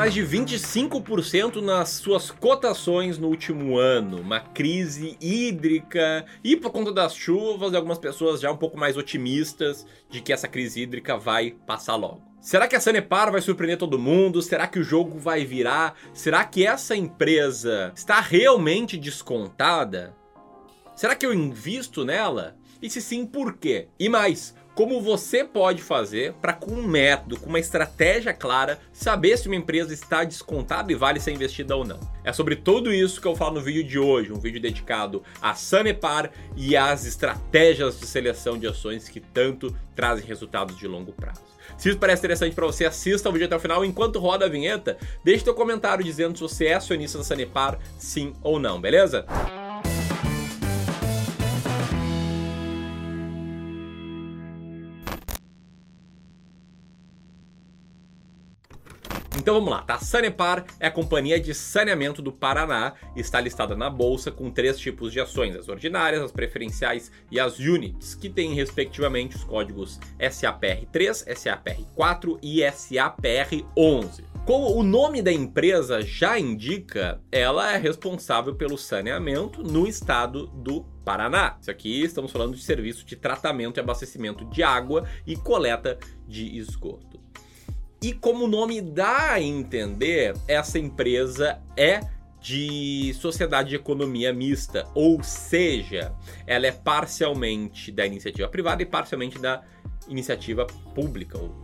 mais de 25% nas suas cotações no último ano. Uma crise hídrica e por conta das chuvas, algumas pessoas já um pouco mais otimistas de que essa crise hídrica vai passar logo. Será que a Sanepar vai surpreender todo mundo? Será que o jogo vai virar? Será que essa empresa está realmente descontada? Será que eu invisto nela? E se sim, por quê? E mais, como você pode fazer para, com um método, com uma estratégia clara, saber se uma empresa está descontada e vale ser investida ou não. É sobre tudo isso que eu falo no vídeo de hoje, um vídeo dedicado a Sanepar e às estratégias de seleção de ações que tanto trazem resultados de longo prazo. Se isso parece interessante para você, assista o vídeo até o final. Enquanto roda a vinheta, deixe seu comentário dizendo se você é acionista da Sanepar, sim ou não, beleza? Então vamos lá, tá? Sanepar é a companhia de saneamento do Paraná, está listada na bolsa com três tipos de ações: as ordinárias, as preferenciais e as units, que têm respectivamente os códigos SAPR3, SAPR4 e SAPR11. Como o nome da empresa já indica, ela é responsável pelo saneamento no estado do Paraná. Isso aqui estamos falando de serviço de tratamento e abastecimento de água e coleta de esgoto. E como o nome dá a entender, essa empresa é de sociedade de economia mista, ou seja, ela é parcialmente da iniciativa privada e parcialmente da iniciativa pública, ou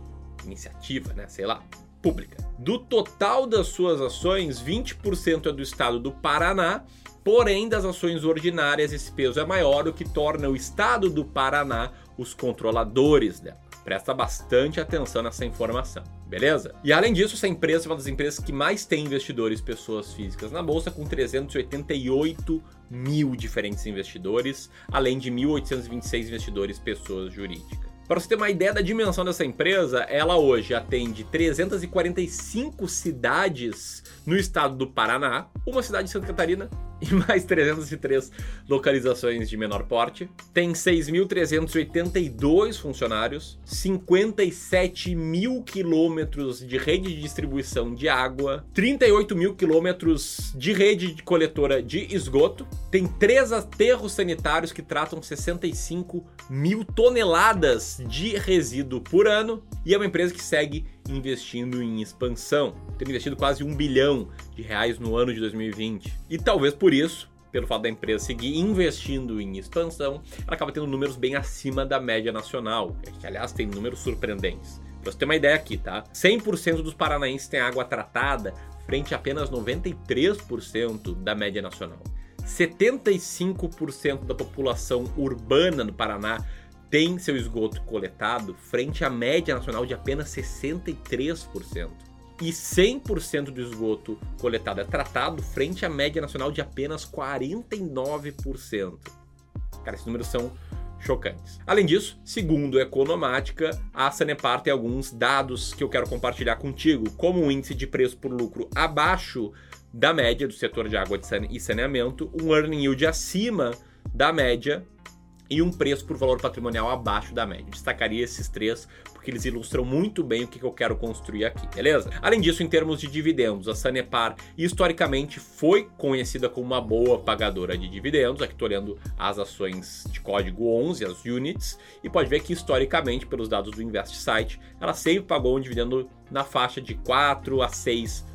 iniciativa, né, sei lá, pública. Do total das suas ações, 20% é do estado do Paraná, porém das ações ordinárias esse peso é maior, o que torna o estado do Paraná os controladores dela. Presta bastante atenção nessa informação, beleza? E além disso, essa empresa é uma das empresas que mais tem investidores pessoas físicas na bolsa, com 388 mil diferentes investidores, além de 1.826 investidores pessoas jurídicas. Para você ter uma ideia da dimensão dessa empresa, ela hoje atende 345 cidades no estado do Paraná, uma cidade de Santa Catarina e mais 303 localizações de menor porte. Tem 6.382 funcionários, 57 mil quilômetros de rede de distribuição de água, 38 mil quilômetros de rede de coletora de esgoto, tem três aterros sanitários que tratam 65 mil toneladas de resíduo por ano e é uma empresa que segue investindo em expansão, tendo investido quase um bilhão de reais no ano de 2020. E talvez por isso, pelo fato da empresa seguir investindo em expansão, ela acaba tendo números bem acima da média nacional, que aliás tem números surpreendentes. Pra você ter uma ideia aqui, tá? 100% dos paranaenses têm água tratada, frente a apenas 93% da média nacional. 75% da população urbana no Paraná tem seu esgoto coletado, frente à média nacional de apenas 63%. E 100% do esgoto coletado é tratado, frente à média nacional de apenas 49%. Cara, esses números são chocantes. Além disso, segundo a Economática, a Sanepar tem alguns dados que eu quero compartilhar contigo, como o índice de preço por lucro abaixo da média do setor de água e saneamento, um earning yield acima da média e um preço por valor patrimonial abaixo da média. Destacaria esses três porque eles ilustram muito bem o que eu quero construir aqui, beleza? Além disso, em termos de dividendos, a Sanepar historicamente foi conhecida como uma boa pagadora de dividendos. Aqui estou olhando as ações de código 11, as units, e pode ver que historicamente, pelos dados do Invest Site, ela sempre pagou um dividendo na faixa de 4 a 6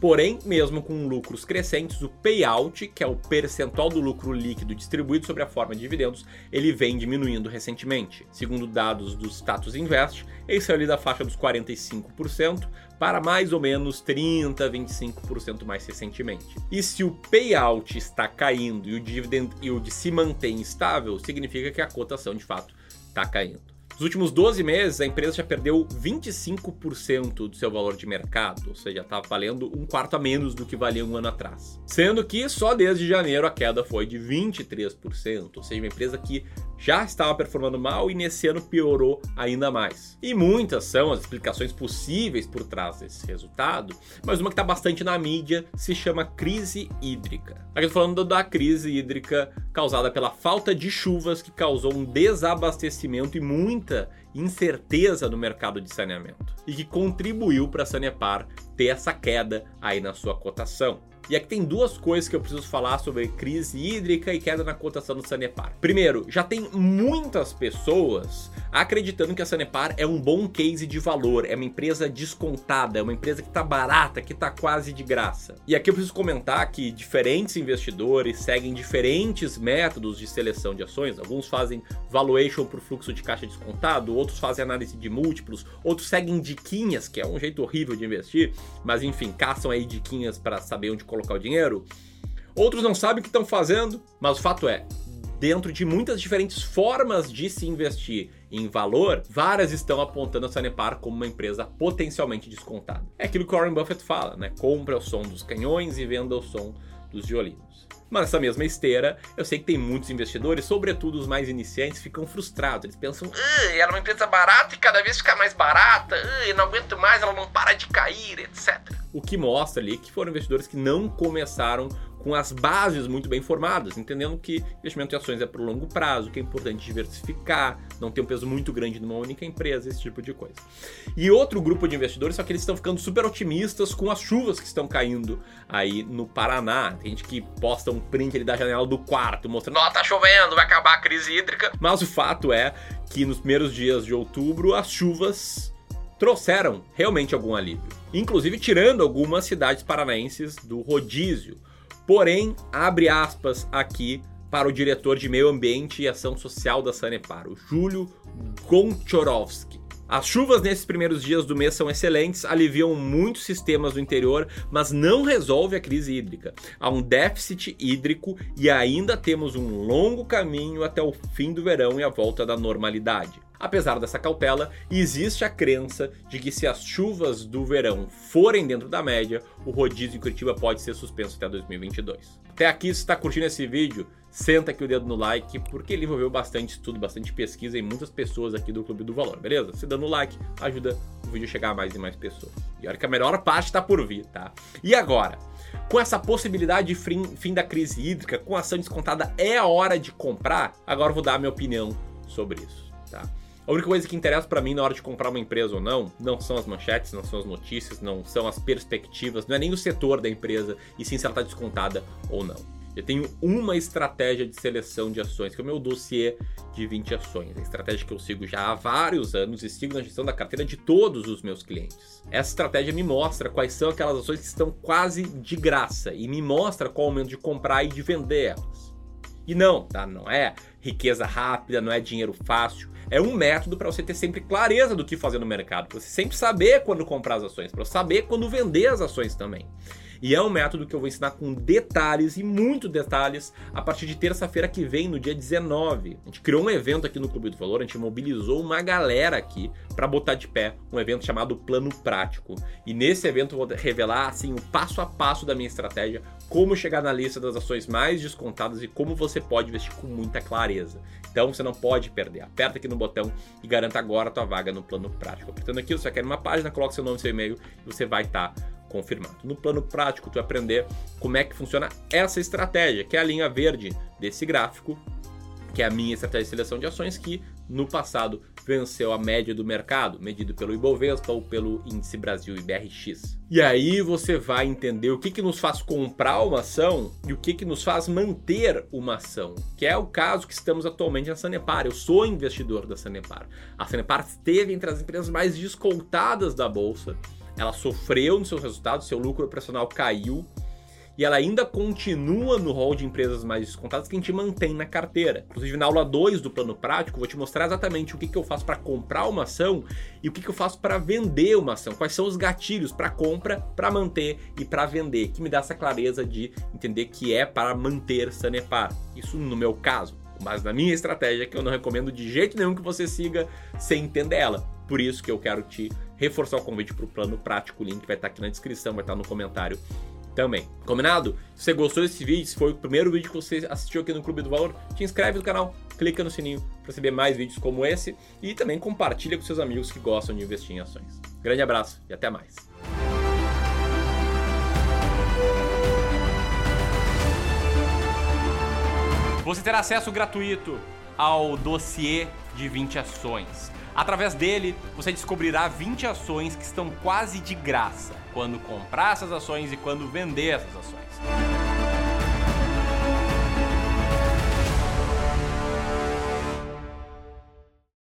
Porém, mesmo com lucros crescentes, o payout, que é o percentual do lucro líquido distribuído sobre a forma de dividendos, ele vem diminuindo recentemente. Segundo dados do Status Invest, ele saiu ali da faixa dos 45% para mais ou menos 30, 25% mais recentemente. E se o payout está caindo e o dividend yield se mantém estável, significa que a cotação de fato está caindo. Nos últimos 12 meses, a empresa já perdeu 25% do seu valor de mercado, ou seja, está valendo um quarto a menos do que valia um ano atrás. Sendo que só desde janeiro a queda foi de 23%, ou seja, uma empresa que já estava performando mal e nesse ano piorou ainda mais. E muitas são as explicações possíveis por trás desse resultado, mas uma que está bastante na mídia se chama crise hídrica. Aqui estou falando da crise hídrica causada pela falta de chuvas que causou um desabastecimento e muita incerteza no mercado de saneamento e que contribuiu para a Sanepar ter essa queda aí na sua cotação. E aqui tem duas coisas que eu preciso falar sobre crise hídrica e queda na cotação do Sanepar. Primeiro, já tem muitas pessoas acreditando que a Sanepar é um bom case de valor, é uma empresa descontada, é uma empresa que está barata, que está quase de graça. E aqui eu preciso comentar que diferentes investidores seguem diferentes métodos de seleção de ações. Alguns fazem valuation por fluxo de caixa descontado, outros fazem análise de múltiplos, outros seguem diquinhas, que é um jeito horrível de investir, mas enfim, caçam aí diquinhas para saber onde colocar o dinheiro. Outros não sabem o que estão fazendo, mas o fato é, dentro de muitas diferentes formas de se investir em valor, várias estão apontando a Sanepar como uma empresa potencialmente descontada. É aquilo que o Warren Buffett fala, né? Compre o som dos canhões e venda o som dos violinos. Mas nessa mesma esteira, eu sei que tem muitos investidores, sobretudo os mais iniciantes, ficam frustrados. Eles pensam, ela é uma empresa barata e cada vez fica mais barata, eu não aguento mais, ela não para de cair, etc. O que mostra ali que foram investidores que não começaram com as bases muito bem formadas, entendendo que investimento em ações é para o longo prazo, que é importante diversificar, não ter um peso muito grande numa única empresa, esse tipo de coisa. E outro grupo de investidores, só que eles estão ficando super otimistas com as chuvas que estão caindo aí no Paraná. Tem gente que posta um print ali da janela do quarto, mostrando, ó, tá chovendo, vai acabar a crise hídrica. Mas o fato é que nos primeiros dias de outubro as chuvas trouxeram realmente algum alívio. Inclusive tirando algumas cidades paranaenses do rodízio. Porém, abre aspas aqui para o diretor de Meio Ambiente e Ação Social da Sanepar, o Júlio Gonchorovski. As chuvas nesses primeiros dias do mês são excelentes, aliviam muitos sistemas do interior, mas não resolve a crise hídrica. Há um déficit hídrico e ainda temos um longo caminho até o fim do verão e a volta da normalidade. Apesar dessa cautela, existe a crença de que se as chuvas do verão forem dentro da média, o rodízio em Curitiba pode ser suspenso até 2022. Até aqui, se está curtindo esse vídeo, senta aqui o dedo no like, porque ele envolveu bastante estudo, bastante pesquisa e muitas pessoas aqui do Clube do Valor, beleza? Se dando like, ajuda o vídeo a chegar a mais e mais pessoas. E olha que a melhor parte está por vir, tá? E agora? Com essa possibilidade de fim, fim da crise hídrica, com ação descontada, é a hora de comprar? Agora eu vou dar a minha opinião sobre isso, tá? A única coisa que interessa para mim na hora de comprar uma empresa ou não, não são as manchetes, não são as notícias, não são as perspectivas, não é nem o setor da empresa, e sim se ela está descontada ou não. Eu tenho uma estratégia de seleção de ações, que é o meu dossiê de 20 ações. A estratégia que eu sigo já há vários anos e sigo na gestão da carteira de todos os meus clientes. Essa estratégia me mostra quais são aquelas ações que estão quase de graça e me mostra qual é o momento de comprar e de vender elas. E não, tá? Não é riqueza rápida, não é dinheiro fácil é um método para você ter sempre clareza do que fazer no mercado, para você sempre saber quando comprar as ações, para saber quando vender as ações também. E é um método que eu vou ensinar com detalhes e muito detalhes a partir de terça-feira que vem, no dia 19. A gente criou um evento aqui no Clube do Valor, a gente mobilizou uma galera aqui para botar de pé um evento chamado Plano Prático. E nesse evento eu vou revelar assim o passo a passo da minha estratégia, como chegar na lista das ações mais descontadas e como você pode investir com muita clareza. Então você não pode perder. Aperta aqui no botão e garanta agora a tua vaga no Plano Prático. Apertando aqui, você quer uma página, coloca seu nome e seu e-mail e você vai estar tá confirmado. No plano prático, tu vai aprender como é que funciona essa estratégia, que é a linha verde desse gráfico, que é a minha estratégia de seleção de ações, que no passado venceu a média do mercado, medido pelo Ibovespa ou pelo Índice Brasil IBRX. E aí você vai entender o que, que nos faz comprar uma ação e o que, que nos faz manter uma ação, que é o caso que estamos atualmente na Sanepar. Eu sou investidor da Sanepar. A Sanepar esteve entre as empresas mais descontadas da bolsa ela sofreu nos seus resultados, seu lucro operacional caiu e ela ainda continua no rol de empresas mais descontadas que a gente mantém na carteira. Inclusive, na aula 2 do plano prático, vou te mostrar exatamente o que, que eu faço para comprar uma ação e o que, que eu faço para vender uma ação. Quais são os gatilhos para compra, para manter e para vender, que me dá essa clareza de entender que é para manter Sanepar. Isso no meu caso. Mas na minha estratégia, que eu não recomendo de jeito nenhum que você siga sem entender ela. Por isso que eu quero te reforçar o convite para o plano prático. O link vai estar aqui na descrição, vai estar no comentário também. Combinado? Se você gostou desse vídeo, se foi o primeiro vídeo que você assistiu aqui no Clube do Valor, te inscreve no canal, clica no sininho para receber mais vídeos como esse e também compartilha com seus amigos que gostam de investir em ações. Grande abraço e até mais. Você terá acesso gratuito ao dossiê de 20 ações. Através dele, você descobrirá 20 ações que estão quase de graça quando comprar essas ações e quando vender essas ações.